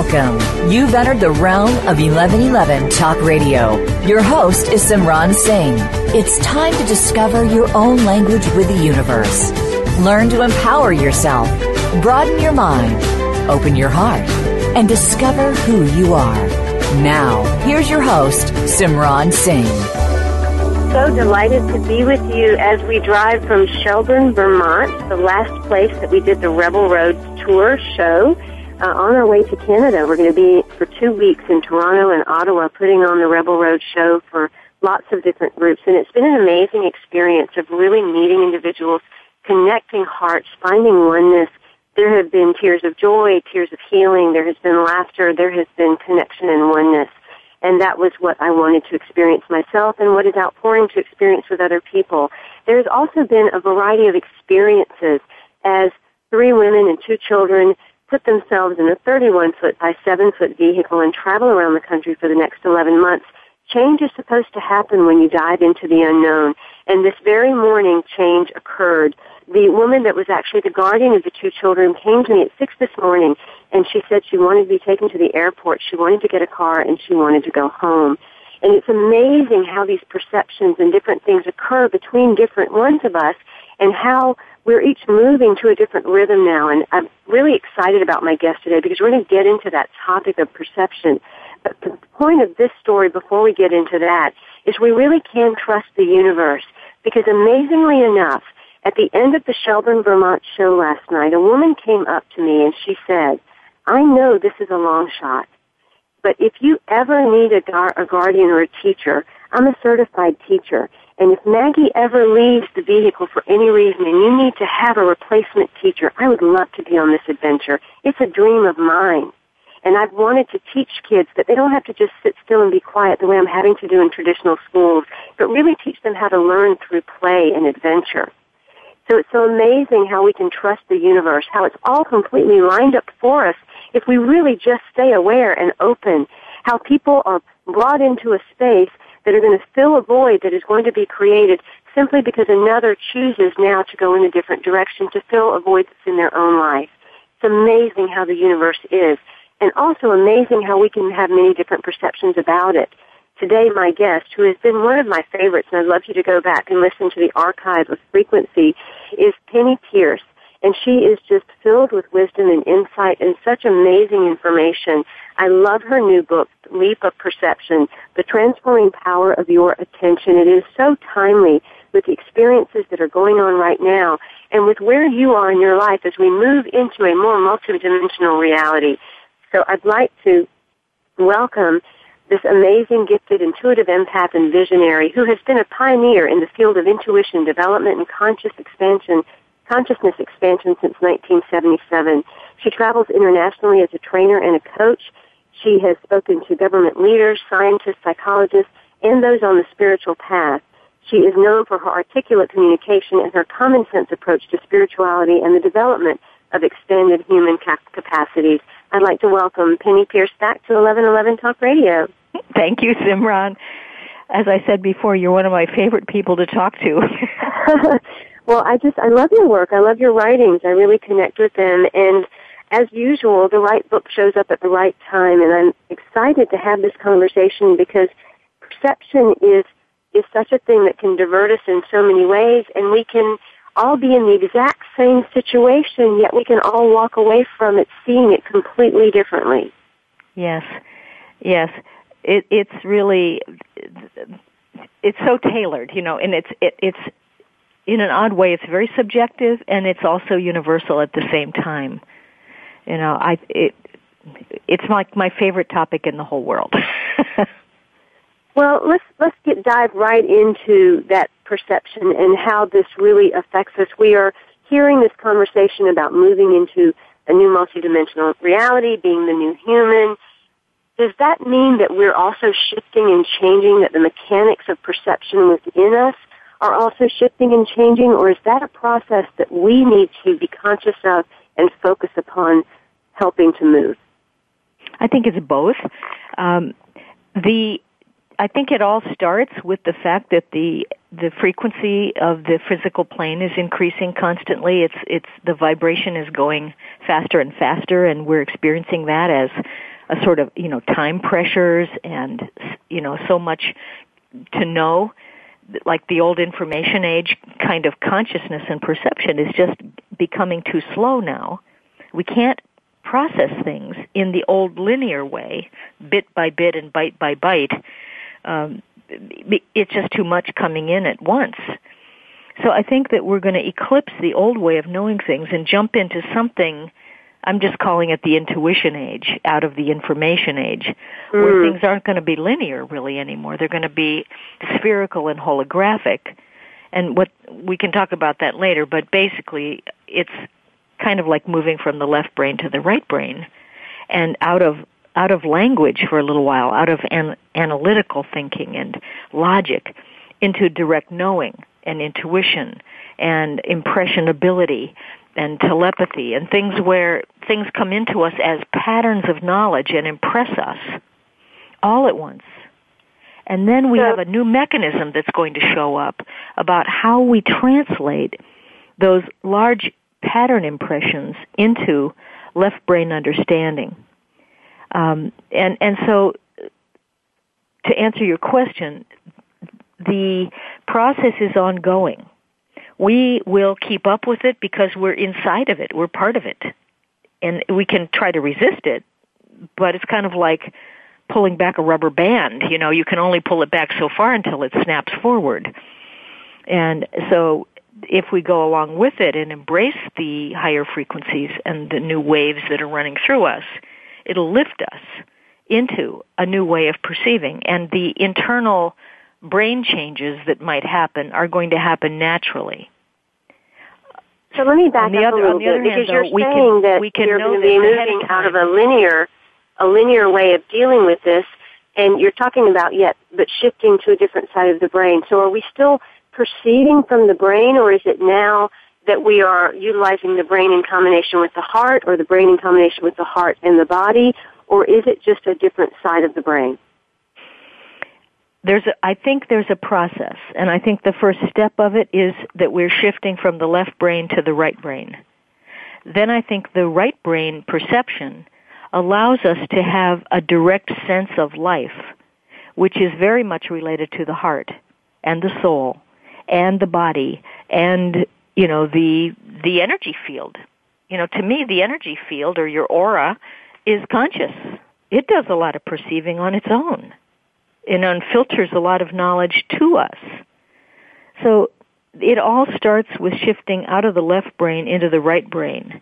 Welcome. You've entered the realm of 1111 Talk Radio. Your host is Simran Singh. It's time to discover your own language with the universe. Learn to empower yourself, broaden your mind, open your heart, and discover who you are. Now, here's your host, Simran Singh. So delighted to be with you as we drive from Shelburne, Vermont, the last place that we did the Rebel Road tour show uh, on our way to Canada. We're going to be for two weeks in Toronto and Ottawa putting on the Rebel Road show for lots of different groups. And it's been an amazing experience of really meeting individuals, connecting hearts, finding oneness. There have been tears of joy, tears of healing. There has been laughter. There has been connection and oneness. And that was what I wanted to experience myself and what is outpouring to experience with other people. There's also been a variety of experiences as three women and two children put themselves in a 31 foot by 7 foot vehicle and travel around the country for the next 11 months. Change is supposed to happen when you dive into the unknown. And this very morning, change occurred. The woman that was actually the guardian of the two children came to me at 6 this morning and she said she wanted to be taken to the airport. She wanted to get a car and she wanted to go home. And it's amazing how these perceptions and different things occur between different ones of us and how we're each moving to a different rhythm now, and I'm really excited about my guest today because we're going to get into that topic of perception. But the point of this story, before we get into that, is we really can trust the universe because amazingly enough, at the end of the Shelburne, Vermont show last night, a woman came up to me and she said, I know this is a long shot, but if you ever need a, gar- a guardian or a teacher, I'm a certified teacher. And if Maggie ever leaves the vehicle for any reason and you need to have a replacement teacher, I would love to be on this adventure. It's a dream of mine. And I've wanted to teach kids that they don't have to just sit still and be quiet the way I'm having to do in traditional schools, but really teach them how to learn through play and adventure. So it's so amazing how we can trust the universe, how it's all completely lined up for us if we really just stay aware and open, how people are brought into a space that are going to fill a void that is going to be created simply because another chooses now to go in a different direction to fill a void that's in their own life. It's amazing how the universe is, and also amazing how we can have many different perceptions about it. Today, my guest, who has been one of my favorites, and I'd love you to go back and listen to the archive of Frequency, is Penney Peirce and she is just filled with wisdom and insight and such amazing information. I love her new book, Leap of Perception, The Transforming Power of Your Attention. It is so timely with the experiences that are going on right now and with where you are in your life as we move into a more multidimensional reality. So I'd like to welcome this amazing, gifted, intuitive empath and visionary who has been a pioneer in the field of intuition development and conscious expansion consciousness expansion since 1977. She travels internationally as a trainer and a coach. She has spoken to government leaders, scientists, psychologists, and those on the spiritual path. She is known for her articulate communication and her common sense approach to spirituality and the development of expanded human capacities. I'd like to welcome Penney Peirce back to 1111 Talk Radio. Thank you, Simran. As I said before, you're one of my favorite people to talk to. Well, I just, I love your work. I love your writings. I really connect with them. And as usual, the right book shows up at the right time. And I'm excited to have this conversation because perception is, is such a thing that can divert us in so many ways. And we can all be in the exact same situation, yet we can all walk away from it seeing it completely differently. Yes. Yes. It, it's really, it's so tailored, you know, and it's, it, it's, in an odd way, it's very subjective and it's also universal at the same time. You know, I it it's like my favorite topic in the whole world. well, let's let's get dive right into that perception and how this really affects us. We are hearing this conversation about moving into a new multidimensional reality, being the new human. Does that mean that we're also shifting and changing, that the mechanics of perception within us are also shifting and changing, or is that a process that we need to be conscious of and focus upon helping to move? I think it's both. Um, the I think it all starts with the fact that the the frequency of the physical plane is increasing constantly. It's it's the vibration is going faster and faster, and we're experiencing that as a sort of you know time pressures and you know so much to know like the old information age kind of consciousness and perception is just becoming too slow now. We can't process things in the old linear way, bit by bit and byte by byte. Um, it's just too much coming in at once. So I think that we're going to eclipse the old way of knowing things and jump into something I'm just calling it the intuition age out of the information age, mm. where things aren't going to be linear really anymore. They're going to be spherical and holographic. And what we can talk about that later, but basically it's kind of like moving from the left brain to the right brain and out of out of language for a little while, out of an, analytical thinking and logic into direct knowing and intuition and impressionability and telepathy and things where things come into us as patterns of knowledge and impress us all at once. And then we have a new mechanism that's going to show up about how we translate those large pattern impressions into left brain understanding. Um, and and so, to answer your question, the process is ongoing. We will keep up with it because we're inside of it. We're part of it, and we can try to resist it, but it's kind of like pulling back a rubber band. You know, you can only pull it back so far until it snaps forward. And so if we go along with it and embrace the higher frequencies and the new waves that are running through us, it'll lift us into a new way of perceiving. And the internal brain changes that might happen are going to happen naturally. So let me back up other, a little bit because you're saying can, that we can you're going to be moving out of a linear, a linear way of dealing with this, and you're talking about yet, but shifting to a different side of the brain. So are we still perceiving from the brain, or is it now that we are utilizing the brain in combination with the heart, or the brain in combination with the heart and the body, or is it just a different side of the brain? There's a, I think there's a process, and I think the first step of it is that we're shifting from the left brain to the right brain. Then I think the right brain perception allows us to have a direct sense of life, which is very much related to the heart and the soul and the body and you know the the energy field. You know to me the energy field or your aura is conscious. It does a lot of perceiving on its own and unfilters a lot of knowledge to us. So it all starts with shifting out of the left brain into the right brain.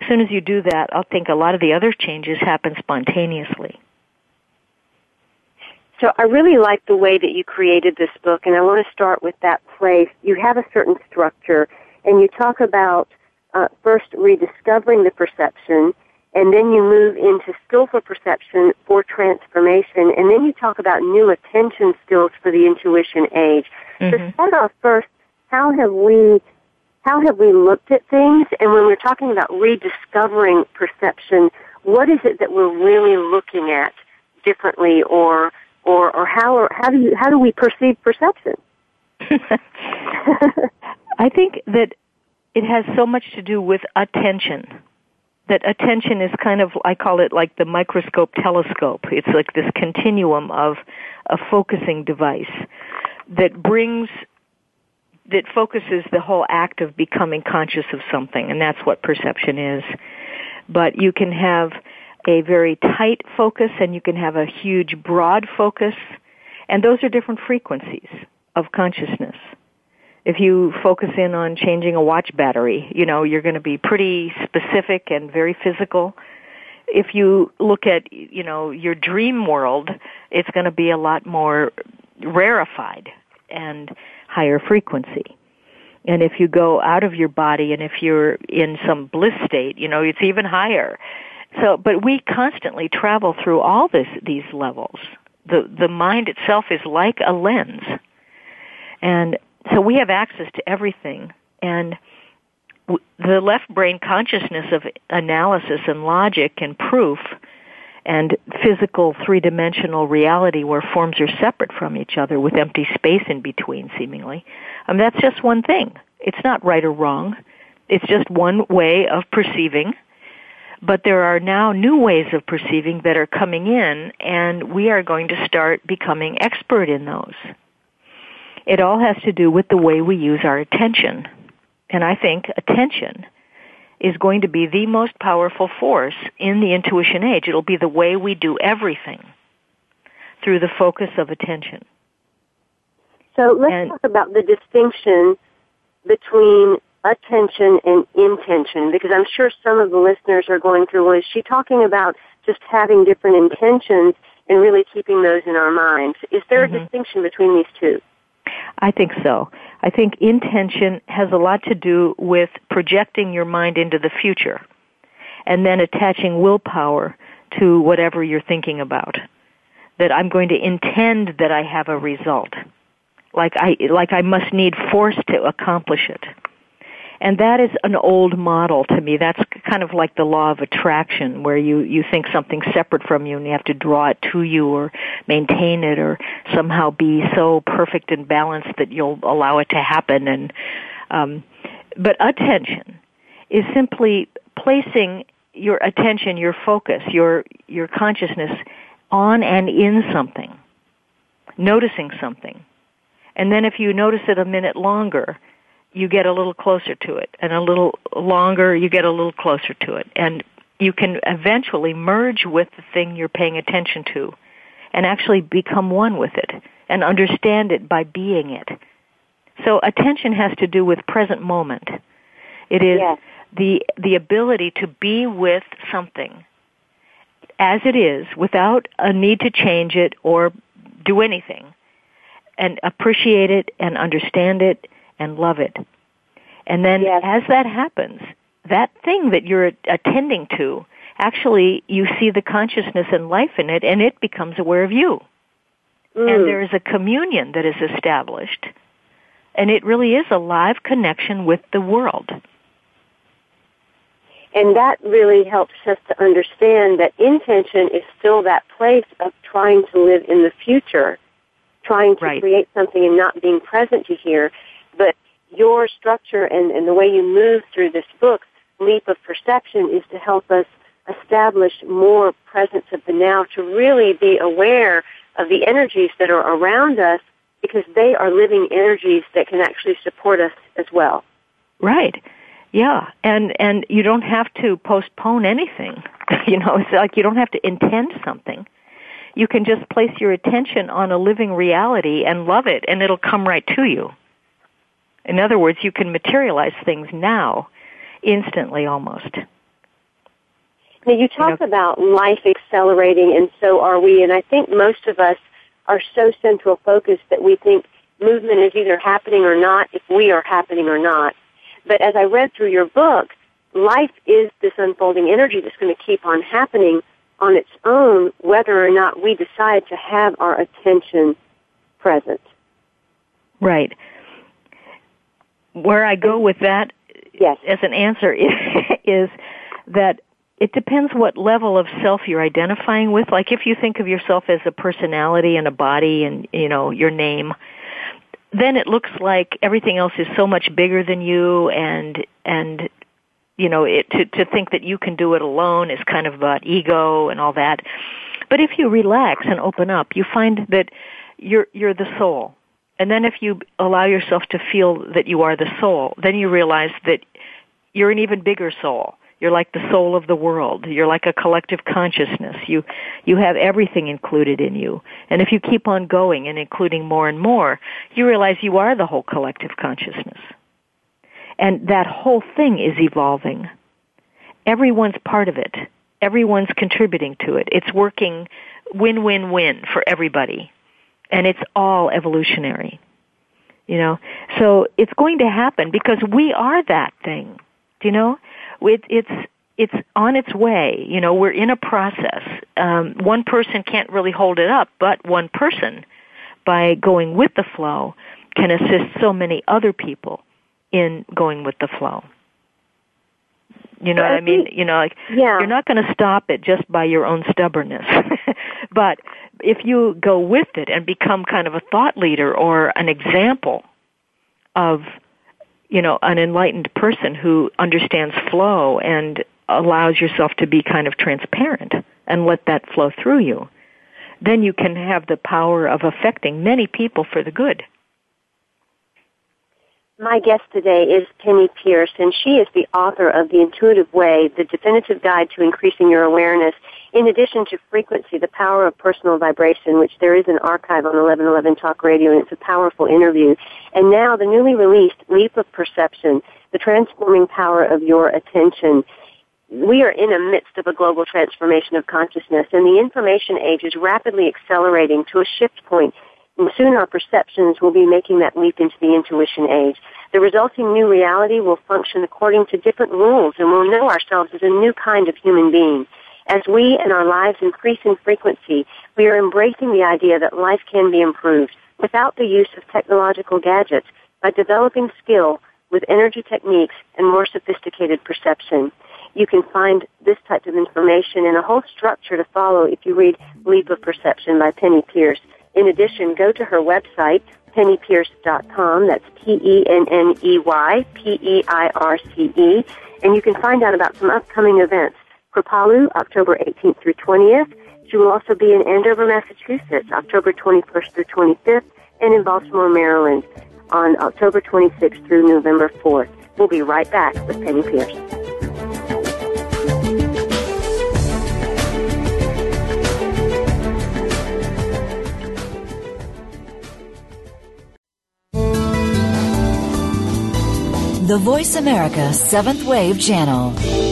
As soon as you do that i think a lot of the other changes happen spontaneously. So I really like the way that you created this book, and I want to start with that place. You have a certain structure, and you talk about uh, first rediscovering the perception, and then you move into skillful perception for transformation, and then you talk about new attention skills for the intuition age. Mm-hmm. So start off first, how have we how have we looked at things? And when we're talking about rediscovering perception, what is it that we're really looking at differently or or or how or how do you how do we perceive perception? I think that it has so much to do with attention. That attention is kind of I call it like the microscope telescope. It's like this continuum of a focusing device that brings that focuses the whole act of becoming conscious of something and that's what perception is. But you can have a very tight focus and you can have a huge broad focus. And those are different frequencies of consciousness. If you focus in on changing a watch battery, you know, you're going to be pretty specific and very physical. If you look at, you know, your dream world, it's going to be a lot more rarefied and higher frequency. And if you go out of your body and if you're in some bliss state, you know, it's even higher. So, but we constantly travel through all this, these levels. The, the mind itself is like a lens. And so we have access to everything. And the left brain consciousness of analysis and logic and proof and physical three-dimensional reality where forms are separate from each other with empty space in between seemingly. Mean, that's just one thing. It's not right or wrong. It's just one way of perceiving. But there are now new ways of perceiving that are coming in and we are going to start becoming expert in those. It all has to do with the way we use our attention. And I think attention is going to be the most powerful force in the intuition age. It'll be the way we do everything through the focus of attention. So let's and, talk about the distinction between attention and intention because I'm sure some of the listeners are going through, well, is she talking about just having different intentions and really keeping those in our minds? Is there mm-hmm. a distinction between these two? I think so. I think intention has a lot to do with projecting your mind into the future and then attaching willpower to whatever you're thinking about. That I'm going to intend that I have a result. Like I, like I must need force to accomplish it. And that is an old model to me. That's kind of like the law of attraction where you, you think something separate from you and you have to draw it to you or maintain it or somehow be so perfect and balanced that you'll allow it to happen and, um, but attention is simply placing your attention, your focus, your, your consciousness on and in something. Noticing something. And then if you notice it a minute longer, you get a little closer to it, and a little longer, you get a little closer to it. And you can eventually merge with the thing you're paying attention to and actually become one with it and understand it by being it. So attention has to do with present moment. It is yes. the, the ability to be with something as it is without a need to change it or do anything and appreciate it and understand it and love it. And then yes. as that happens, that thing that you're attending to, actually you see the consciousness and life in it and it becomes aware of you. Mm. And there is a communion that is established. And it really is a live connection with the world. And that really helps us to understand that intention is still that place of trying to live in the future, trying to right. create something and not being present to here but your structure and, and the way you move through this book, Leap of Perception, is to help us establish more presence of the now, to really be aware of the energies that are around us because they are living energies that can actually support us as well. Right. Yeah, and and you don't have to postpone anything. you know, it's like you don't have to intend something. You can just place your attention on a living reality and love it and it'll come right to you. In other words, you can materialize things now, instantly almost. Now you talk you know, about life accelerating and so are we, and I think most of us are so central focused that we think movement is either happening or not if we are happening or not. But as I read through your book, life is this unfolding energy that's going to keep on happening on its own whether or not we decide to have our attention present. Right where I go with that yes. as an answer is, is that it depends what level of self you're identifying with. Like if you think of yourself as a personality and a body and, you know, your name, then it looks like everything else is so much bigger than you and, and, you know, it, to, to think that you can do it alone is kind of about ego and all that. But if you relax and open up, you find that you're, you're the soul and then if you allow yourself to feel that you are the soul, then you realize that you're an even bigger soul. You're like the soul of the world. You're like a collective consciousness. You, you have everything included in you. And if you keep on going and including more and more, you realize you are the whole collective consciousness. And that whole thing is evolving. Everyone's part of it. Everyone's contributing to it. It's working win-win-win for everybody. And it's all evolutionary. You know, so it's going to happen because we are that thing. Do you know? It, it's it's on its way. You know, we're in a process. Um, one person can't really hold it up, but one person, by going with the flow, can assist so many other people in going with the flow. You know what I mean? You know, like yeah. you're not going to stop it just by your own stubbornness. but if you go with it and become kind of a thought leader or an example of you know, an enlightened person who understands flow and allows yourself to be kind of transparent and let that flow through you, then you can have the power of affecting many people for the good. My guest today is Penney Peirce, and she is the author of The Intuitive Way, the definitive guide to increasing your awareness. In addition to frequency, the power of personal vibration, which there is an archive on 1111 Talk Radio, and it's a powerful interview. And now the newly released Leap of Perception, the transforming power of your attention. We are in the midst of a global transformation of consciousness, and the information age is rapidly accelerating to a shift point. and soon our perceptions will be making that leap into the intuition age. The resulting new reality will function according to different rules and we'll know ourselves as a new kind of human being. As we and our lives increase in frequency, we are embracing the idea that life can be improved without the use of technological gadgets by developing skill with energy techniques and more sophisticated perception. You can find this type of information and a whole structure to follow if you read Leap of Perception by Penney Peirce. In addition, go to her website, penneypeirce.com. That's P-E-N-N-E-Y, P-E-I-R-C-E. And you can find out about some upcoming events. Kripalu, October 18th through 20th. She will also be in Andover, Massachusetts, October 21st through 25th, and in Baltimore, Maryland, on October 26th through November 4th. We'll be right back with Penney Peirce. The Voice America Seventh Wave Channel.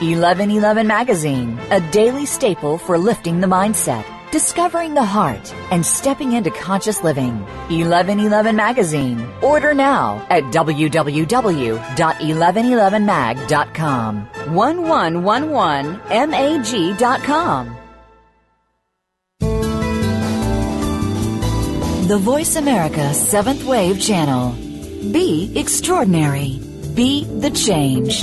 1111 Magazine, a daily staple for lifting the mindset, discovering the heart, and stepping into conscious living. 1111 Magazine. Order now at www.1111mag.com. 1111mag.com. The Voice America Seventh Wave Channel. Be extraordinary. Be the change.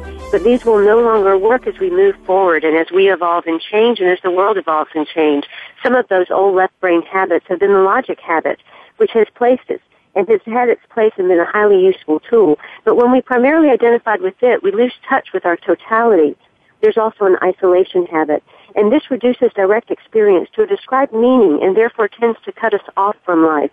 but these will no longer work as we move forward and as we evolve and change and as the world evolves and change. Some of those old left brain habits have been the logic habit, which has placed us and has had its place and been a highly useful tool. But when we primarily identified with it, we lose touch with our totality. There's also an isolation habit. And this reduces direct experience to a described meaning and therefore tends to cut us off from life.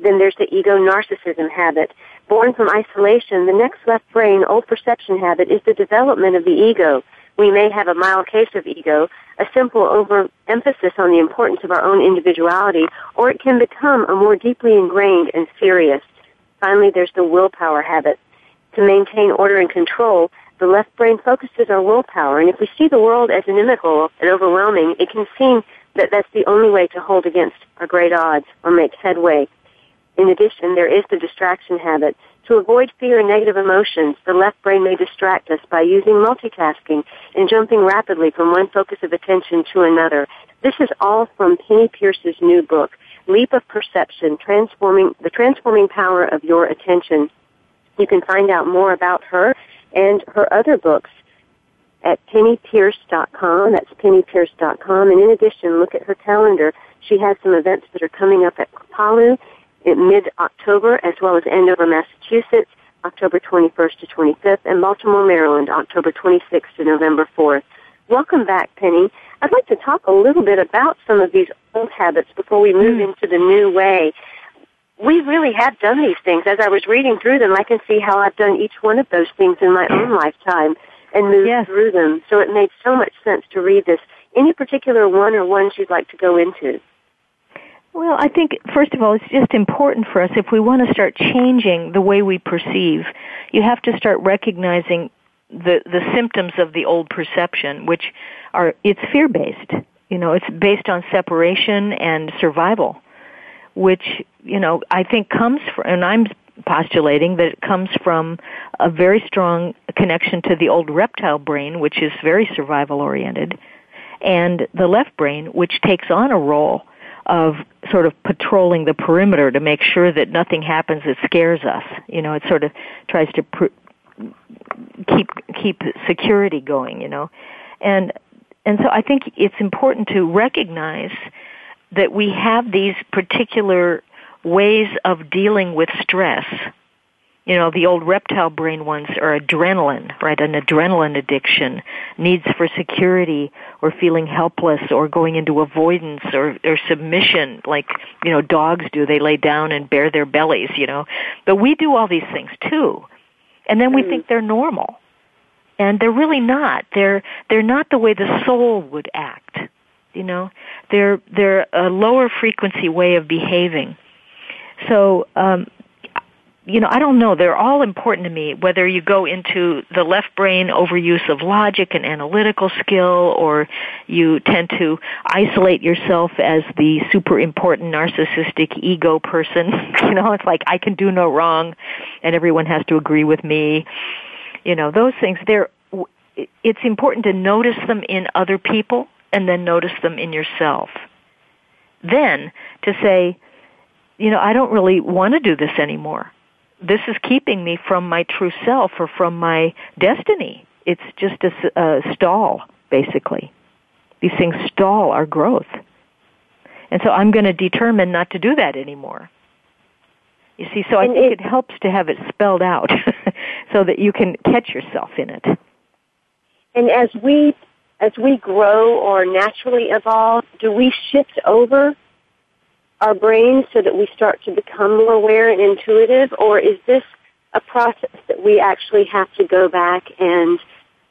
Then there's the ego narcissism habit. Born from isolation, the next left brain old perception habit is the development of the ego. We may have a mild case of ego, a simple overemphasis on the importance of our own individuality, or it can become a more deeply ingrained and serious. Finally, there's the willpower habit. To maintain order and control, the left brain focuses our willpower, and if we see the world as inimical and overwhelming, it can seem that that's the only way to hold against our great odds or make headway. In addition, there is the distraction habit. To avoid fear and negative emotions, the left brain may distract us by using multitasking and jumping rapidly from one focus of attention to another. This is all from Penney Peirce's new book, Leap of Perception, Transforming, the Transforming Power of Your Attention. You can find out more about her and her other books at penneypeirce.com. That's penneypeirce.com. And in addition, look at her calendar. She has some events that are coming up at Kripalu mid-October, as well as Andover, Massachusetts, October 21st to 25th, and Baltimore, Maryland, October 26th to November 4th. Welcome back, Penney. I'd like to talk a little bit about some of these old habits before we move mm. into the new way. We really have done these things. As I was reading through them, I can see how I've done each one of those things in my own lifetime and moved yes. through them. So it made so much sense to read this. Any particular one or ones you'd like to go into? Well, I think, first of all, it's just important for us if we want to start changing the way we perceive, you have to start recognizing the, the symptoms of the old perception, which are, it's fear based. You know, it's based on separation and survival, which, you know, I think comes from, and I'm postulating that it comes from a very strong connection to the old reptile brain, which is very survival oriented, and the left brain, which takes on a role of sort of patrolling the perimeter to make sure that nothing happens that scares us. You know, it sort of tries to pr- keep keep security going. You know, and and so I think it's important to recognize that we have these particular ways of dealing with stress you know, the old reptile brain ones are adrenaline, right? An adrenaline addiction, needs for security or feeling helpless or going into avoidance or, or submission like, you know, dogs do. They lay down and bare their bellies, you know. But we do all these things too. And then we think they're normal. And they're really not. They're, they're not the way the soul would act. You know, they're, they're a lower frequency way of behaving. So, um, you know, I don't know. They're all important to me, whether you go into the left brain overuse of logic and analytical skill, or you tend to isolate yourself as the super important narcissistic ego person. you know, it's like, I can do no wrong, and everyone has to agree with me. You know, those things, they're, it's important to notice them in other people, and then notice them in yourself. Then, to say, you know, I don't really want to do this anymore this is keeping me from my true self or from my destiny. It's just a, a stall, basically. These things stall our growth. And so I'm going to determine not to do that anymore. You see, so I and think it, it helps to have it spelled out so that you can catch yourself in it. And as we as we grow or naturally evolve, do we shift over our brains so that we start to become more aware and intuitive, or is this a process that we actually have to go back and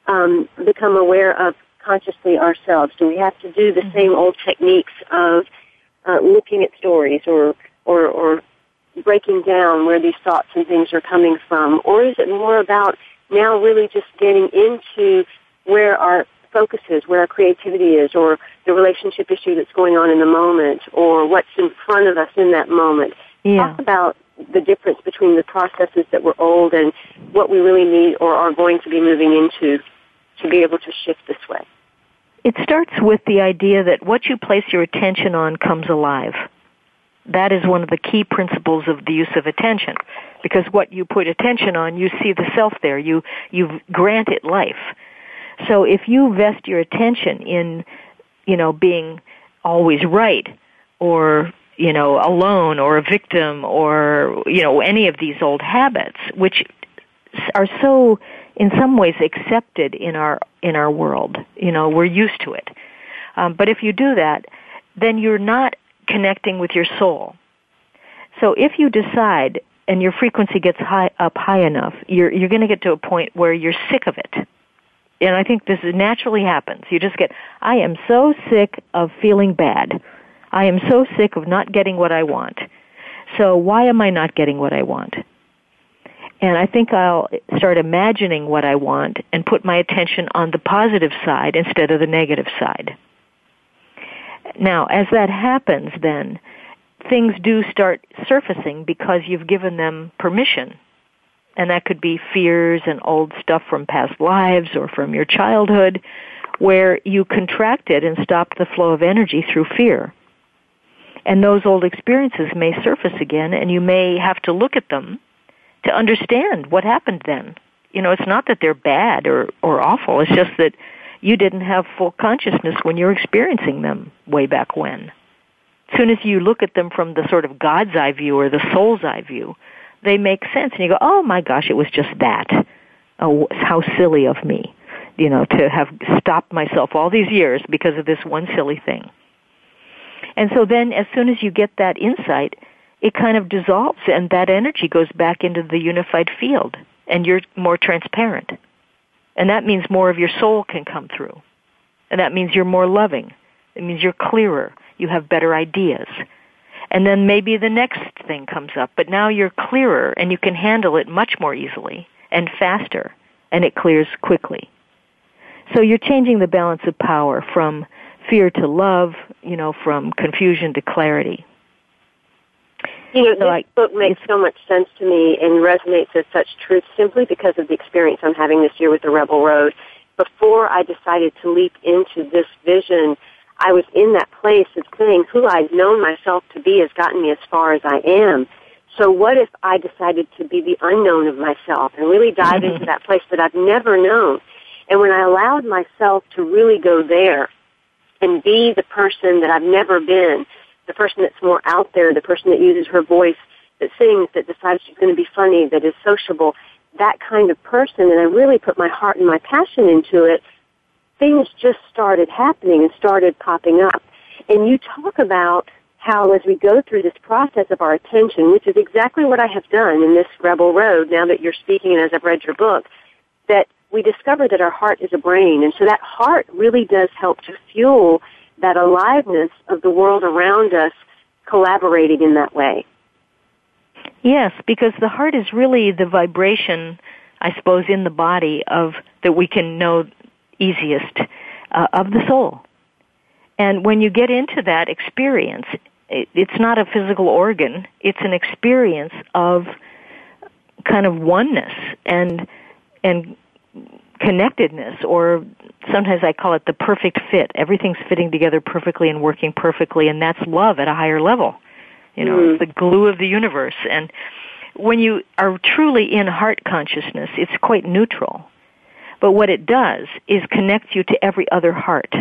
um, become aware of consciously ourselves? Do we have to do the mm-hmm. same old techniques of uh, looking at stories or, or, or breaking down where these thoughts and things are coming from, or is it more about now really just getting into where our focus is, where our creativity is, or the relationship issue that's going on in the moment, or what's in front of us in that moment. Yeah. Talk about the difference between the processes that were old and what we really need or are going to be moving into to be able to shift this way. It starts with the idea that what you place your attention on comes alive. That is one of the key principles of the use of attention. Because what you put attention on, you see the self there. You, you grant it life. So if you vest your attention in, you know, being always right or you know, alone or a victim or, you know, any of these old habits, which are so, in some ways, accepted in our, in our world. You know, we're used to it. Um, but if you do that, then you're not connecting with your soul. So if you decide and your frequency gets high up high enough, you're you're going to get to a point where you're sick of it. And I think this naturally happens. You just get I am so sick of feeling bad. I am so sick of not getting what I want. So why am I not getting what I want? And I think I'll start imagining what I want and put my attention on the positive side instead of the negative side. Now, as that happens, then, things do start surfacing because you've given them permission. And that could be fears and old stuff from past lives or from your childhood where you contracted and stopped the flow of energy through fear. And those old experiences may surface again and you may have to look at them to understand what happened then. You know, it's not that they're bad or, or awful, it's just that you didn't have full consciousness when you're experiencing them way back when. As soon as you look at them from the sort of God's eye view or the soul's eye view, they make sense and you go, oh my gosh, it was just that. Oh, how silly of me, you know, to have stopped myself all these years because of this one silly thing. And so then as soon as you get that insight, it kind of dissolves and that energy goes back into the unified field and you're more transparent. And that means more of your soul can come through. And that means you're more loving. It means you're clearer. You have better ideas. And then maybe the next thing comes up, but now you're clearer and you can handle it much more easily and faster and it clears quickly. So you're changing the balance of power from fear to love, you know, from confusion to clarity. You know, so this I, book makes so much sense to me and resonates as such truth simply because of the experience I'm having this year with the Rebel Road. Before I decided to leap into this vision, I was in that place of saying who I've known myself to be has gotten me as far as I am. So what if I decided to be the unknown of myself and really dive into that place that I've never known? And when I allowed myself to really go there and be the person that I've never been, the person that's more out there, the person that uses her voice, that sings, that decides she's going to be funny, that is sociable, that kind of person, and I really put my heart and my passion into it, things just started happening and started popping up. And you talk about how as we go through this process of our attention, which is exactly what I have done in this Rebel Road, now that you're speaking and as I've read your book, that we discover that our heart is a brain. And so that heart really does help to fuel that aliveness of the world around us collaborating in that way. Yes, because the heart is really the vibration, I suppose, in the body of that we can know easiest uh, of the soul. And when you get into that experience, it, it's not a physical organ; it's an experience of kind of oneness and and connectedness or sometimes I call it the perfect fit. Everything's fitting together perfectly and working perfectly and that's love at a higher level. You know, mm. it's the glue of the universe and when you are truly in heart consciousness, it's quite neutral. But what it does is connect you to every other heart,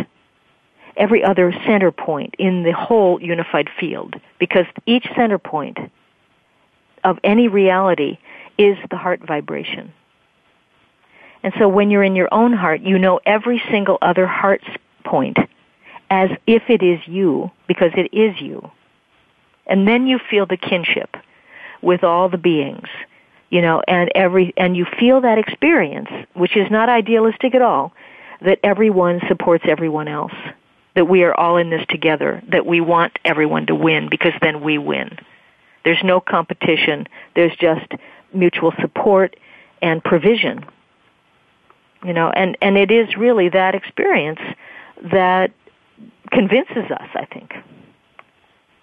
every other center point in the whole unified field, because each center point of any reality is the heart vibration. And so when you're in your own heart, you know every single other heart's point as if it is you, because it is you. And then you feel the kinship with all the beings, you know, and every, and you feel that experience, which is not idealistic at all, that everyone supports everyone else. That we are all in this together, that we want everyone to win because then we win. There's no competition. There's just mutual support and provision you know and and it is really that experience that convinces us i think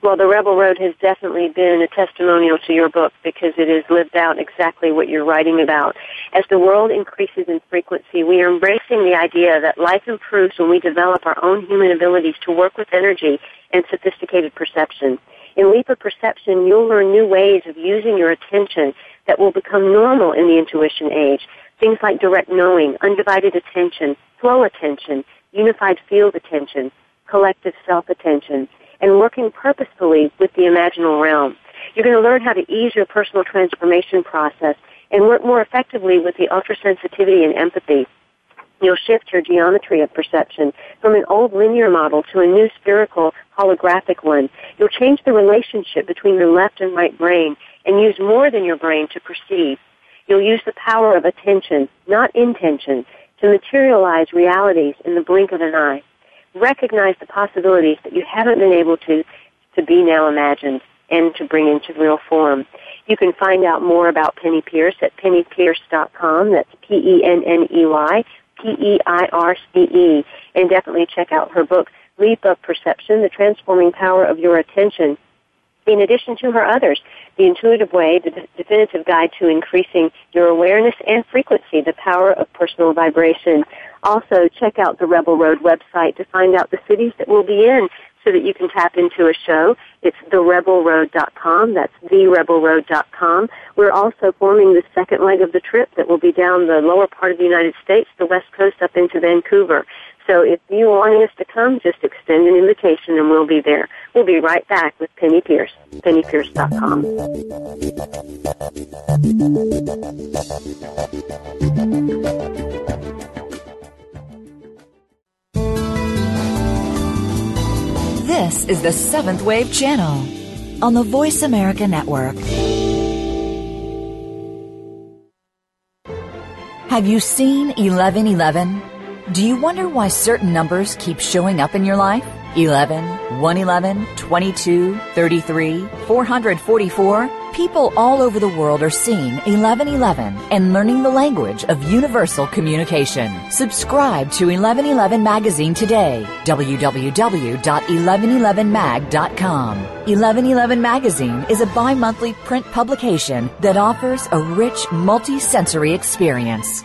well the rebel road has definitely been a testimonial to your book because it has lived out exactly what you're writing about. As the world increases in frequency we are embracing the idea that life improves when we develop our own human abilities to work with energy and sophisticated perception. In leap of perception you'll learn new ways of using your attention that will become normal in the intuition age. Things like direct knowing, undivided attention, flow attention, unified field attention, collective self-attention, and working purposefully with the imaginal realm. You're going to learn how to ease your personal transformation process and work more effectively with the ultra sensitivity and empathy. You'll shift your geometry of perception from an old linear model to a new spherical holographic one. You'll change the relationship between your left and right brain and use more than your brain to perceive. You'll use the power of attention, not intention, to materialize realities in the blink of an eye. Recognize the possibilities that you haven't been able to, to be now imagined and to bring into real form. You can find out more about Penney Peirce at penneypeirce.com. That's P-E-N-N-E-Y, P-E-I-R-C-E. And definitely check out her book, Leap of Perception, The Transforming Power of Your Attention. In addition to her others, The Intuitive Way, The Definitive Guide to Increasing Your Awareness and Frequency, The Power of Personal Vibration. Also, check out the Rebel Road website to find out the cities that we'll be in so that you can tap into a show. It's therebelroad.com. That's therebelroad.com. We're also forming the second leg of the trip that will be down the lower part of the United States, the west coast up into Vancouver. So if you want us to come, just extend an invitation and we'll be there. We'll be right back with Penney Peirce, penneypeirce.com. This is the Seventh Wave Channel on the Voice America Network. Have you seen 1111? Do you wonder why certain numbers keep showing up in your life? 11, 111, 22, 33, 444? People all over the world are seeing 1111 and learning the language of universal communication. Subscribe to 1111 Magazine today. www.1111mag.com. 1111 Magazine is a bi monthly print publication that offers a rich multi-sensory experience.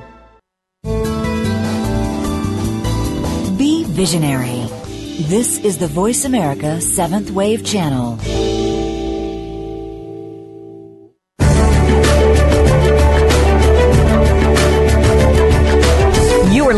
visionary. This is the Voice America 7th Wave Channel.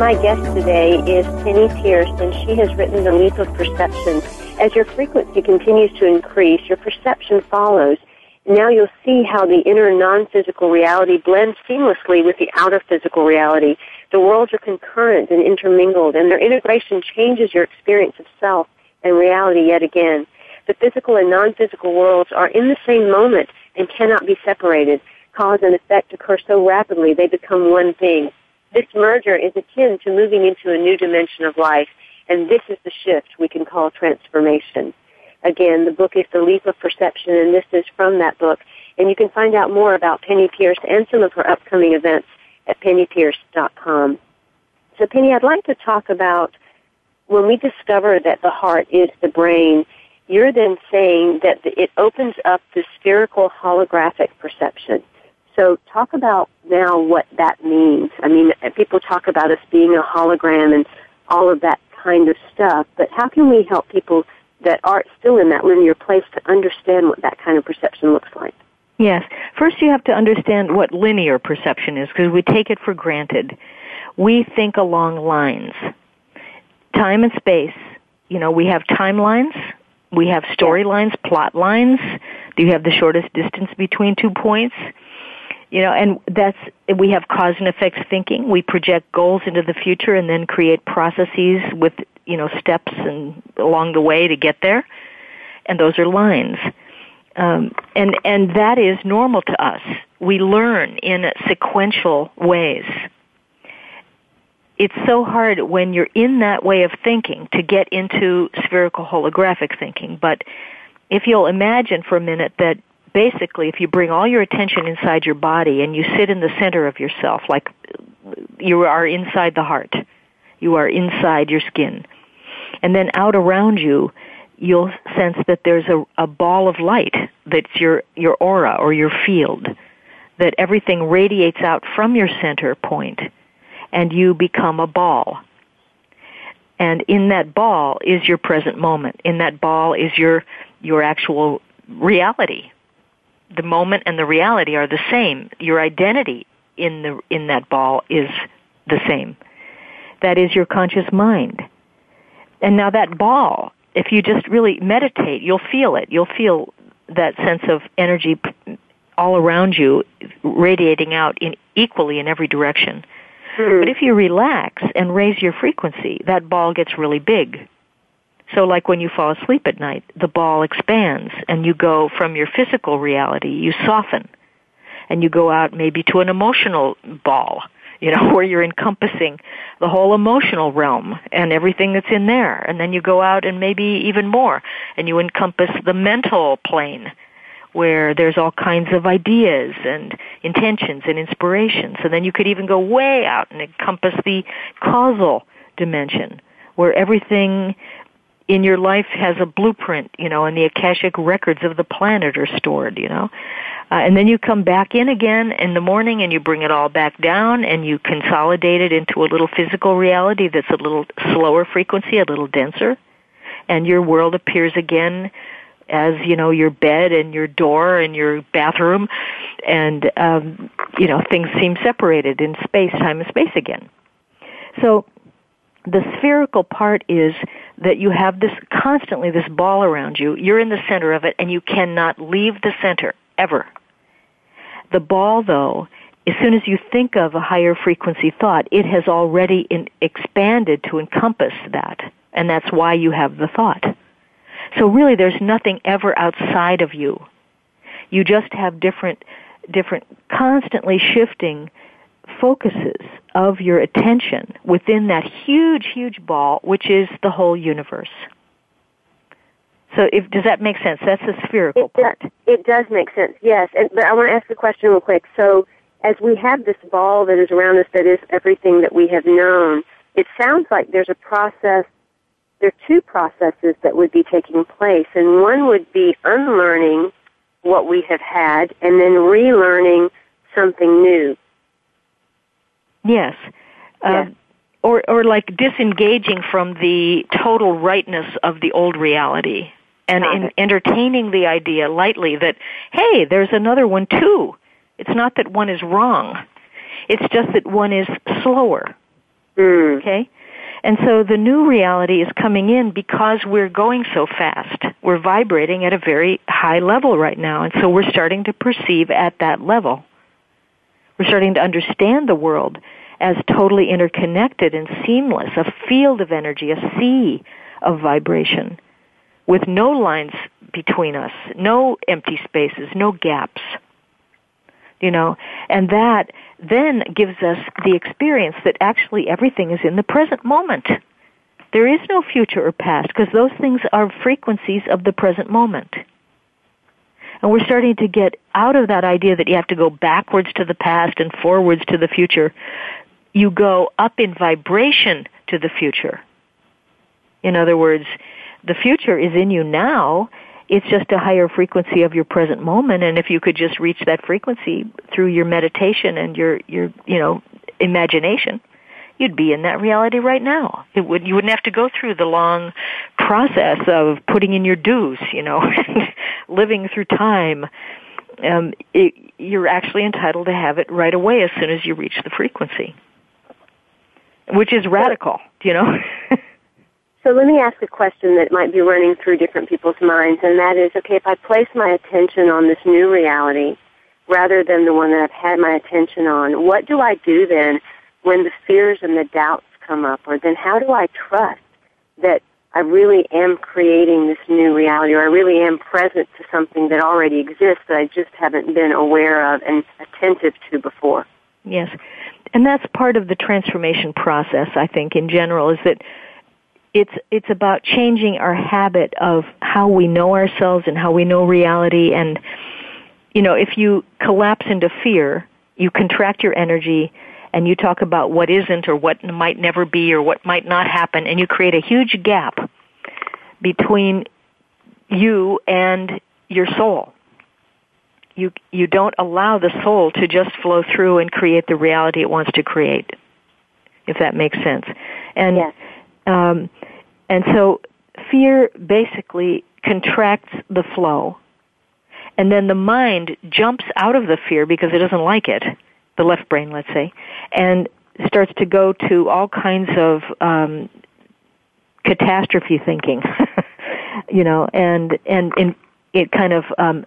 My guest today is Penney Peirce, and she has written The Leap of Perception. As your frequency continues to increase, your perception follows. Now you'll see how the inner non-physical reality blends seamlessly with the outer physical reality. The worlds are concurrent and intermingled, and their integration changes your experience of self and reality yet again. The physical and non-physical worlds are in the same moment and cannot be separated. Cause and effect occur so rapidly they become one thing. This merger is akin to moving into a new dimension of life, and this is the shift we can call transformation. Again, the book is The Leap of Perception, and this is from that book. And you can find out more about Penney Peirce and some of her upcoming events at penneypeirce.com. So, Penney, I'd like to talk about when we discover that the heart is the brain, you're then saying that it opens up the spherical holographic perception. So talk about now what that means. I mean, people talk about us being a hologram and all of that kind of stuff, but how can we help people that are still in that linear place to understand what that kind of perception looks like? Yes. First, you have to understand what linear perception is because we take it for granted. We think along lines. Time and space, you know, we have timelines, we have storylines, plot lines. Do you have the shortest distance between two points? You know, and that's, we have cause and effects thinking. We project goals into the future and then create processes with, you know, steps and along the way to get there. And those are lines. Um, and, and that is normal to us. We learn in sequential ways. it's so hard when you're in that way of thinking to get into spherical holographic thinking. But if you'll imagine for a minute that basically if you bring all your attention inside your body and you sit in the center of yourself, like you are inside the heart, you are inside your skin, and then out around you, you'll sense that there's a, a ball of light that's your, your aura or your field, that everything radiates out from your center point and you become a ball. And in that ball is your present moment. In that ball is your, your actual reality. The moment and the reality are the same. Your identity in the, in that ball is the same. That is your conscious mind. And now that ball, if you just really meditate, you'll feel it. You'll feel that sense of energy all around you radiating out in equally in every direction. Mm-hmm. But if you relax and raise your frequency, that ball gets really big. So like when you fall asleep at night, the ball expands and you go from your physical reality, you soften. And you go out maybe to an emotional ball, you know, where you're encompassing the whole emotional realm and everything that's in there. And then you go out and maybe even more and you encompass the mental plane where there's all kinds of ideas and intentions and inspirations. And then you could even go way out and encompass the causal dimension where everything in your life has a blueprint, you know, and the Akashic records of the planet are stored, you know. Uh, and then you come back in again in the morning and you bring it all back down and you consolidate it into a little physical reality that's a little slower frequency, a little denser. And your world appears again as you know your bed and your door and your bathroom and um you know things seem separated in space time and space again so the spherical part is that you have this constantly this ball around you. You're in the center of it and you cannot leave the center ever. The ball though as soon as you think of a higher frequency thought it has already in, expanded to encompass that and that's why you have the thought. So really there's nothing ever outside of you. You just have different, different constantly shifting focuses of your attention within that huge, huge ball, which is the whole universe. So, if does that make sense? That's the spherical it part. Does, it does make sense, yes. And, but I want to ask the question real quick. So, as we have this ball that is around us, that is everything that we have known, it sounds like there's a process there are two processes that would be taking place, and one would be unlearning what we have had and then relearning something new. Yes. Uh, or, or like disengaging from the total rightness of the old reality and in entertaining the idea lightly that, hey, there's another one too. It's not that one is wrong. It's just that one is slower. Mm. Okay? And so the new reality is coming in because we're going so fast. We're vibrating at a very high level right now. And so we're starting to perceive at that level. We're starting to understand the world as totally interconnected and seamless, a field of energy, a sea of vibration with no lines between us, no empty spaces, no gaps. You know, and that then gives us the experience that actually everything is in the present moment. There is no future or past because those things are frequencies of the present moment. And we're starting to get out of that idea that you have to go backwards to the past and forwards to the future. You go up in vibration to the future. In other words, the future is in you now it's just a higher frequency of your present moment and if you could just reach that frequency through your meditation and your your you know imagination you'd be in that reality right now. It would you wouldn't have to go through the long process of putting in your dues you know living through time. Um it, you're actually entitled to have it right away as soon as you reach the frequency which is radical you know? So let me ask a question that might be running through different people's minds, and that is, okay, if I place my attention on this new reality rather than the one that I've had my attention on, what do I do then when the fears and the doubts come up? Or then how do I trust that I really am creating this new reality, or I really am present to something that already exists that I just haven't been aware of and attentive to before? Yes. and that's part of the transformation process, I think, in general, is that it's, it's about changing our habit of how we know ourselves and how we know reality. And, you know, if you collapse into fear, you contract your energy and you talk about what isn't or what might never be or what might not happen and you create a huge gap between you and your soul. You you don't allow the soul to just flow through and create the reality it wants to create if that makes sense. And yes. um and so fear basically contracts the flow and then the mind jumps out of the fear because it doesn't like it the left brain let's say and starts to go to all kinds of um catastrophe thinking you know and and, and it kind of um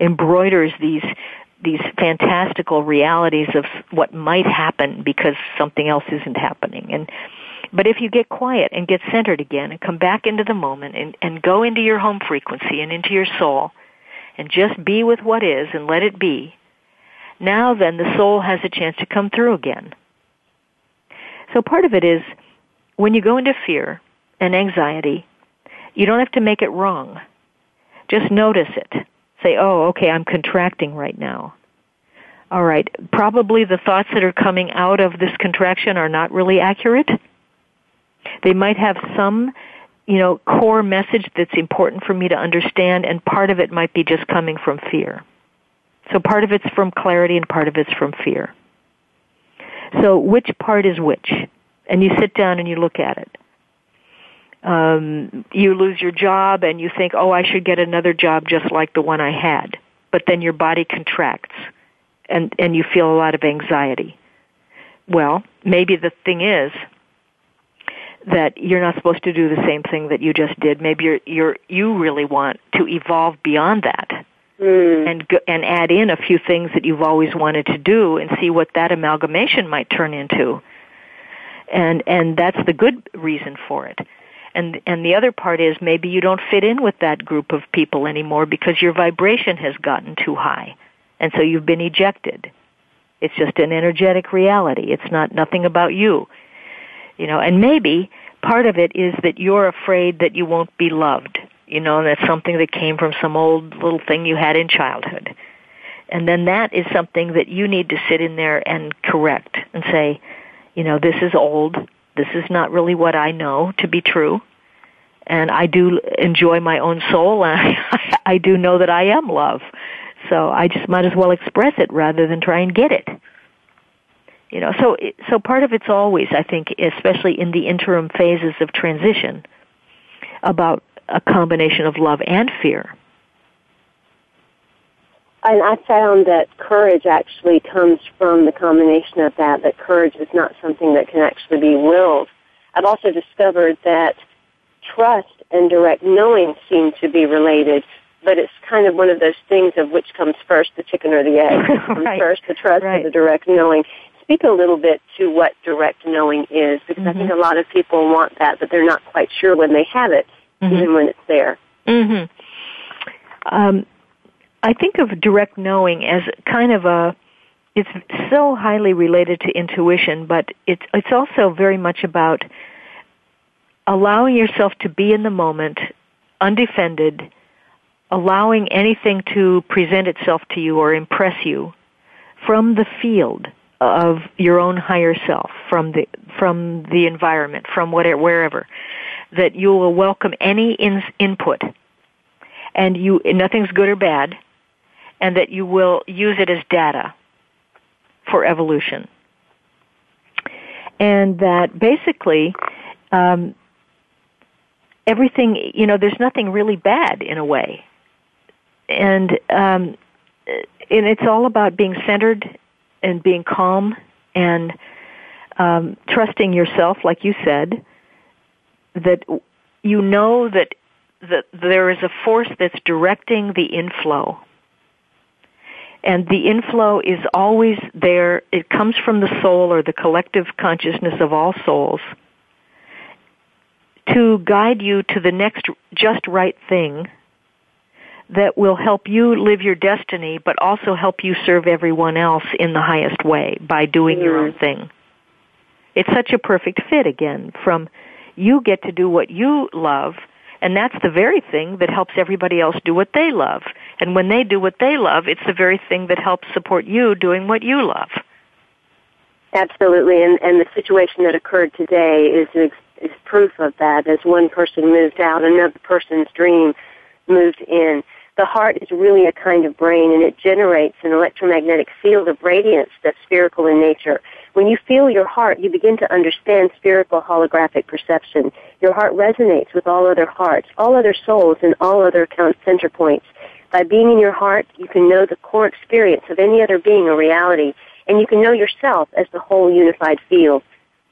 embroiders these these fantastical realities of what might happen because something else isn't happening. And but if you get quiet and get centered again and come back into the moment and, and go into your home frequency and into your soul and just be with what is and let it be, now then the soul has a chance to come through again. So part of it is when you go into fear and anxiety, you don't have to make it wrong. Just notice it say, oh, okay, I'm contracting right now. All right, probably the thoughts that are coming out of this contraction are not really accurate. They might have some, you know, core message that's important for me to understand, and part of it might be just coming from fear. So part of it's from clarity and part of it's from fear. So which part is which? And you sit down and you look at it um, you lose your job and you think, oh, I should get another job just like the one I had. But then your body contracts and, and you feel a lot of anxiety. Well, maybe the thing is that you're not supposed to do the same thing that you just did. Maybe you're, you're, you really want to evolve beyond that. Mm. And and add in a few things that you've always wanted to do, and see what that amalgamation might turn into. And and that's the good reason for it. And and the other part is maybe you don't fit in with that group of people anymore because your vibration has gotten too high. And so you've been ejected. It's just an energetic reality. It's not nothing about you. You know and maybe part of it is that you're afraid that you won't be loved you know that's something that came from some old little thing you had in childhood and then that is something that you need to sit in there and correct and say you know this is old this is not really what I know to be true. And I do enjoy my own soul and I, I do know that I am love. So I just might as well express it rather than try and get it. You know, so so part of it's always, I think, especially in the interim phases of transition, about a combination of love and fear and I found that courage actually comes from the combination of that, that courage is not something that can actually be willed. I've also discovered that trust and direct knowing seem to be related, but it's kind of one of those things of which comes first, the chicken or the egg. right. First, the trust right. or the direct knowing. Speak a little bit to what direct knowing is, because mm-hmm. I think a lot of people want that, but they're not quite sure when they have it, mm-hmm. even when it's there. Mm-hmm. Um, I think of direct knowing as kind of a it's so highly related to intuition, but it's it's also very much about allowing yourself to be in the moment, undefended, allowing anything to present itself to you or impress you from the field of your own higher self, from the from the environment, from whatever wherever, that you will welcome any in, input, and you nothing's good or bad and that you will use it as data for evolution. And that basically, um, everything, you know, there's nothing really bad in a way. And, um, and it's all about being centered and being calm and um, trusting yourself, like you said, that you know that, that there is a force that's directing the inflow and the inflow is always there. It comes from the soul or the collective consciousness of all souls to guide you to the next just right thing that will help you live your destiny, but also help you serve everyone else in the highest way by doing mm. your own thing. It's such a perfect fit again from you get to do what you love, and that's the very thing that helps everybody else do what they love. And when they do what they love, it's the very thing that helps support you doing what you love. Absolutely, and, and the situation that occurred today is, is proof of that. As one person moved out, another person's dream moved in the heart is really a kind of brain and it generates an electromagnetic field of radiance that's spherical in nature. When you feel your heart, you begin to understand spherical holographic perception. Your heart resonates with all other hearts, all other souls, and all other center points. By being in your heart, you can know the core experience of any other being or reality, and you can know yourself as the whole unified field.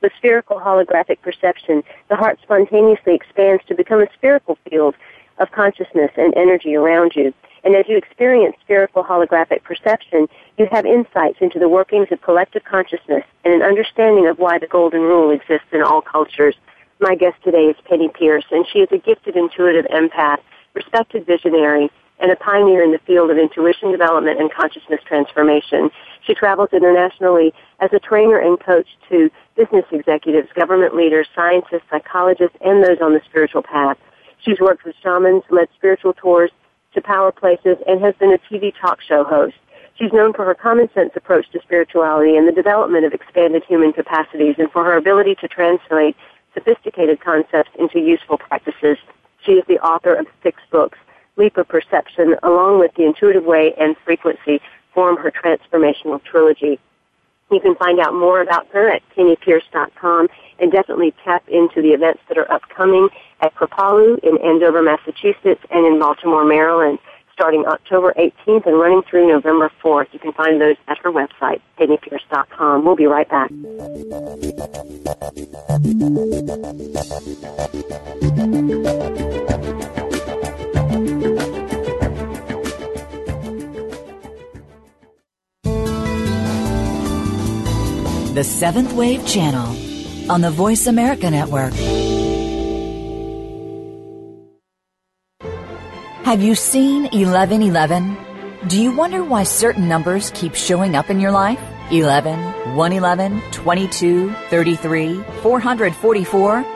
With spherical holographic perception, the heart spontaneously expands to become a spherical field of consciousness and energy around you. And as you experience spherical holographic perception, you have insights into the workings of collective consciousness and an understanding of why the golden rule exists in all cultures. My guest today is Penney Peirce, and she is a gifted intuitive empath, respected visionary, and a pioneer in the field of intuition development and consciousness transformation. She travels internationally as a trainer and coach to business executives, government leaders, scientists, psychologists, and those on the spiritual path. She's worked with shamans, led spiritual tours to power places, and has been a TV talk show host. She's known for her common sense approach to spirituality and the development of expanded human capacities and for her ability to translate sophisticated concepts into useful practices. She is the author of six books. Leap of Perception, along with The Intuitive Way and Frequency, form her transformational trilogy. You can find out more about her at penneypeirce.com and definitely tap into the events that are upcoming at Kripalu in Andover, Massachusetts and in Baltimore, Maryland, starting October 18th and running through November 4th. You can find those at her website, penneypeirce.com. We'll be right back. The Seventh Wave Channel on the Voice America Network. Have you seen 1111? Do you wonder why certain numbers keep showing up in your life? 11, 111, 22, 33, 444?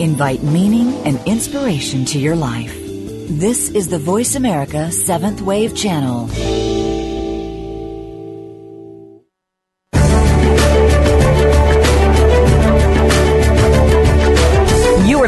Invite meaning and inspiration to your life. This is the Voice America Seventh Wave Channel.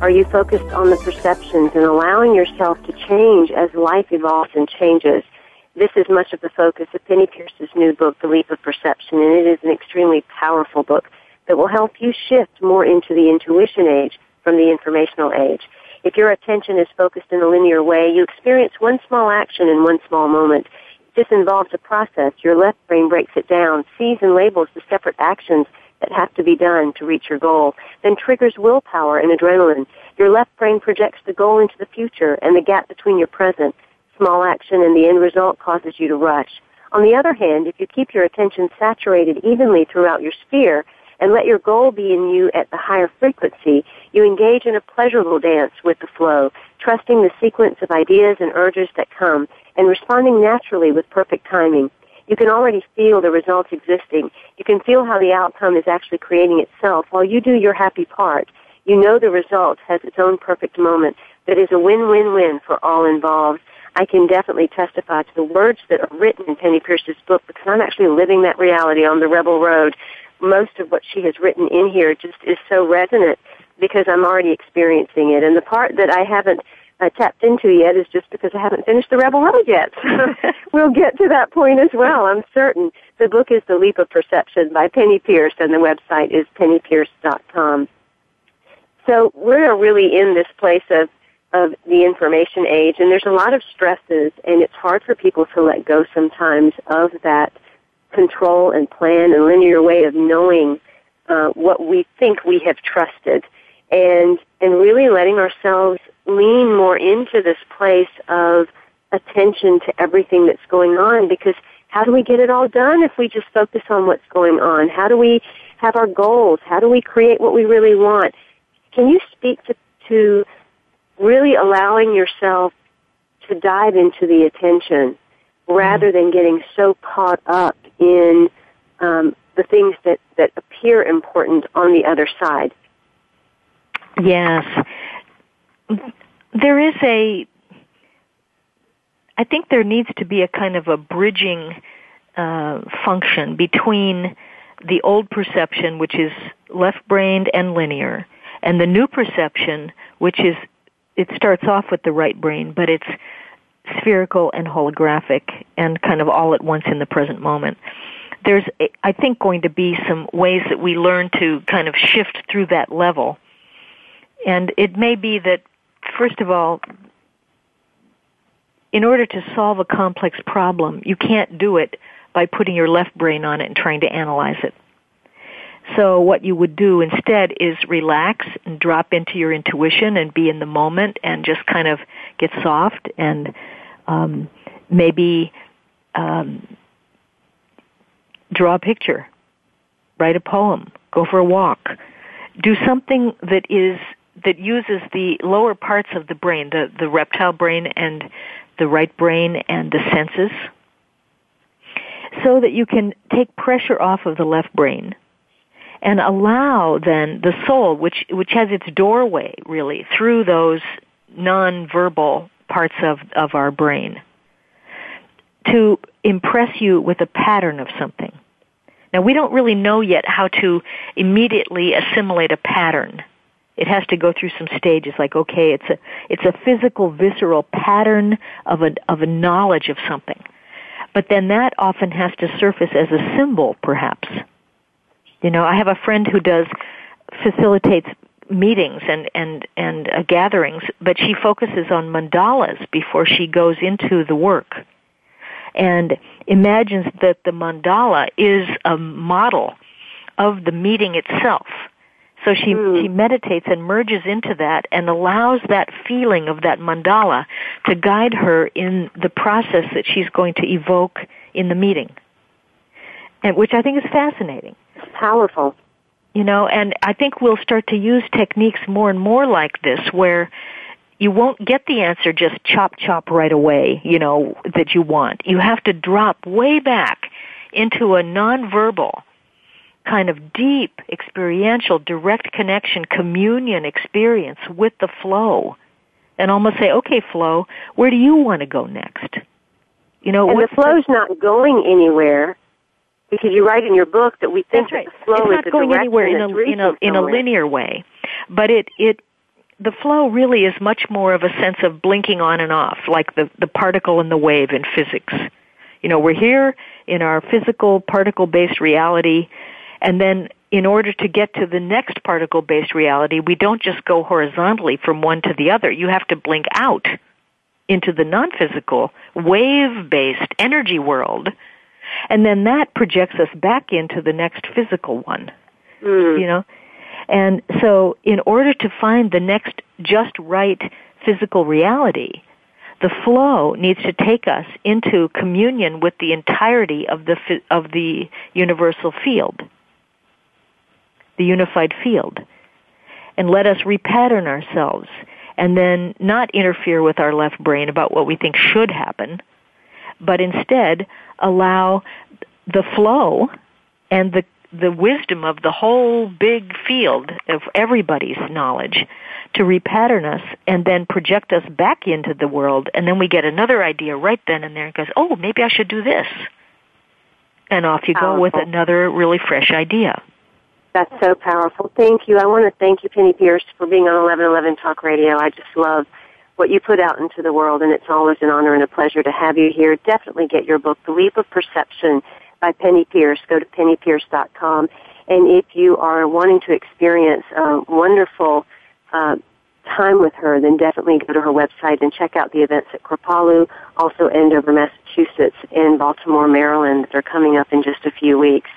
Are you focused on the perceptions and allowing yourself to change as life evolves and changes? This is much of the focus of Penney Peirce's new book, The Leap of Perception, and it is an extremely powerful book that will help you shift more into the intuition age from the informational age. If your attention is focused in a linear way, you experience one small action in one small moment. This involves a process. Your left brain breaks it down, sees and labels the separate actions that have to be done to reach your goal, then triggers willpower and adrenaline. Your left brain projects the goal into the future and the gap between your present, small action, and the end result causes you to rush. On the other hand, if you keep your attention saturated evenly throughout your sphere and let your goal be in you at the higher frequency, you engage in a pleasurable dance with the flow, trusting the sequence of ideas and urges that come, and responding naturally with perfect timing. You can already feel the results existing. You can feel how the outcome is actually creating itself while you do your happy part. You know the result has its own perfect moment that is a win-win-win for all involved. I can definitely testify to the words that are written in Penney Peirce's book because I'm actually living that reality on the Rebel Road. Most of what she has written in here just is so resonant because I'm already experiencing it. And the part that I haven't uh, tapped into yet is just because I haven't finished the Rebel Road yet. we'll get to that point as well, I'm certain. The book is The Leap of Perception by Penney Peirce, and the website is penneypeirce.com. So we're really in this place of of the information age, and there's a lot of stresses, and it's hard for people to let go sometimes of that control and plan and linear way of knowing uh, what we think we have trusted, and and really letting ourselves lean more into this place of attention to everything that's going on. Because how do we get it all done if we just focus on what's going on? How do we have our goals? How do we create what we really want? Can you speak to to really allowing yourself to dive into the attention rather mm-hmm. than getting so caught up in um, the things that, that appear important on the other side. Yes. There is a, I think there needs to be a kind of a bridging uh, function between the old perception, which is left-brained and linear, and the new perception, which is it starts off with the right brain, but it's spherical and holographic and kind of all at once in the present moment. There's, I think, going to be some ways that we learn to kind of shift through that level. And it may be that, first of all, in order to solve a complex problem, you can't do it by putting your left brain on it and trying to analyze it. So what you would do instead is relax and drop into your intuition and be in the moment and just kind of get soft and um, maybe um, draw a picture, write a poem, go for a walk, do something that is that uses the lower parts of the brain, the, the reptile brain and the right brain and the senses, so that you can take pressure off of the left brain and allow then the soul, which, which has its doorway really through those nonverbal parts of, of our brain, to impress you with a pattern of something. Now we don't really know yet how to immediately assimilate a pattern. It has to go through some stages like, okay, it's a, it's a physical, visceral pattern of a, of a knowledge of something. But then that often has to surface as a symbol, perhaps. You know, I have a friend who does facilitates meetings and and and uh, gatherings, but she focuses on mandalas before she goes into the work, and imagines that the mandala is a model of the meeting itself. So she mm. she meditates and merges into that and allows that feeling of that mandala to guide her in the process that she's going to evoke in the meeting, and which I think is fascinating powerful. You know, and I think we'll start to use techniques more and more like this where you won't get the answer just chop chop right away, you know, that you want. You have to drop way back into a nonverbal kind of deep experiential direct connection communion experience with the flow and almost say, okay, flow, where do you want to go next? You know, and the flow's the, not going anywhere because you write in your book that we think right. that the flow it's is not going anywhere in a in a in a linear way, but it it the flow really is much more of a sense of blinking on and off, like the the particle and the wave in physics. You know, we're here in our physical particle based reality, and then in order to get to the next particle based reality, we don't just go horizontally from one to the other. You have to blink out into the non physical wave based energy world and then that projects us back into the next physical one. Mm. You know? And so in order to find the next just right physical reality, the flow needs to take us into communion with the entirety of the of the universal field. The unified field. And let us repattern ourselves and then not interfere with our left brain about what we think should happen, but instead allow the flow and the the wisdom of the whole big field of everybody's knowledge to repattern us and then project us back into the world and then we get another idea right then and there and goes, oh, maybe I should do this. And off you powerful. go with another really fresh idea. That's so powerful. Thank you. I want to thank you, Penney Peirce, for being on 1111 Talk Radio. I just love what you put out into the world, and it's always an honor and a pleasure to have you here. Definitely get your book, The Leap of Perception by Penney Peirce. Go to penneypeirce.com. And if you are wanting to experience a wonderful uh, time with her, then definitely go to her website and check out the events at Kripalu, also Andover, Massachusetts, and Baltimore, Maryland that are coming up in just a few weeks.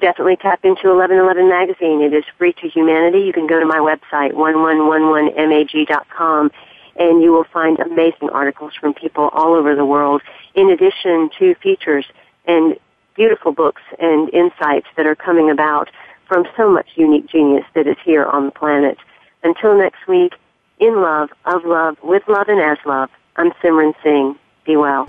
Definitely tap into 1111 magazine. It is free to humanity. You can go to my website, 1111mag.com, and you will find amazing articles from people all over the world, in addition to features and beautiful books and insights that are coming about from so much unique genius that is here on the planet. Until next week, in love, of love, with love, and as love, I'm Simran Singh. Be well.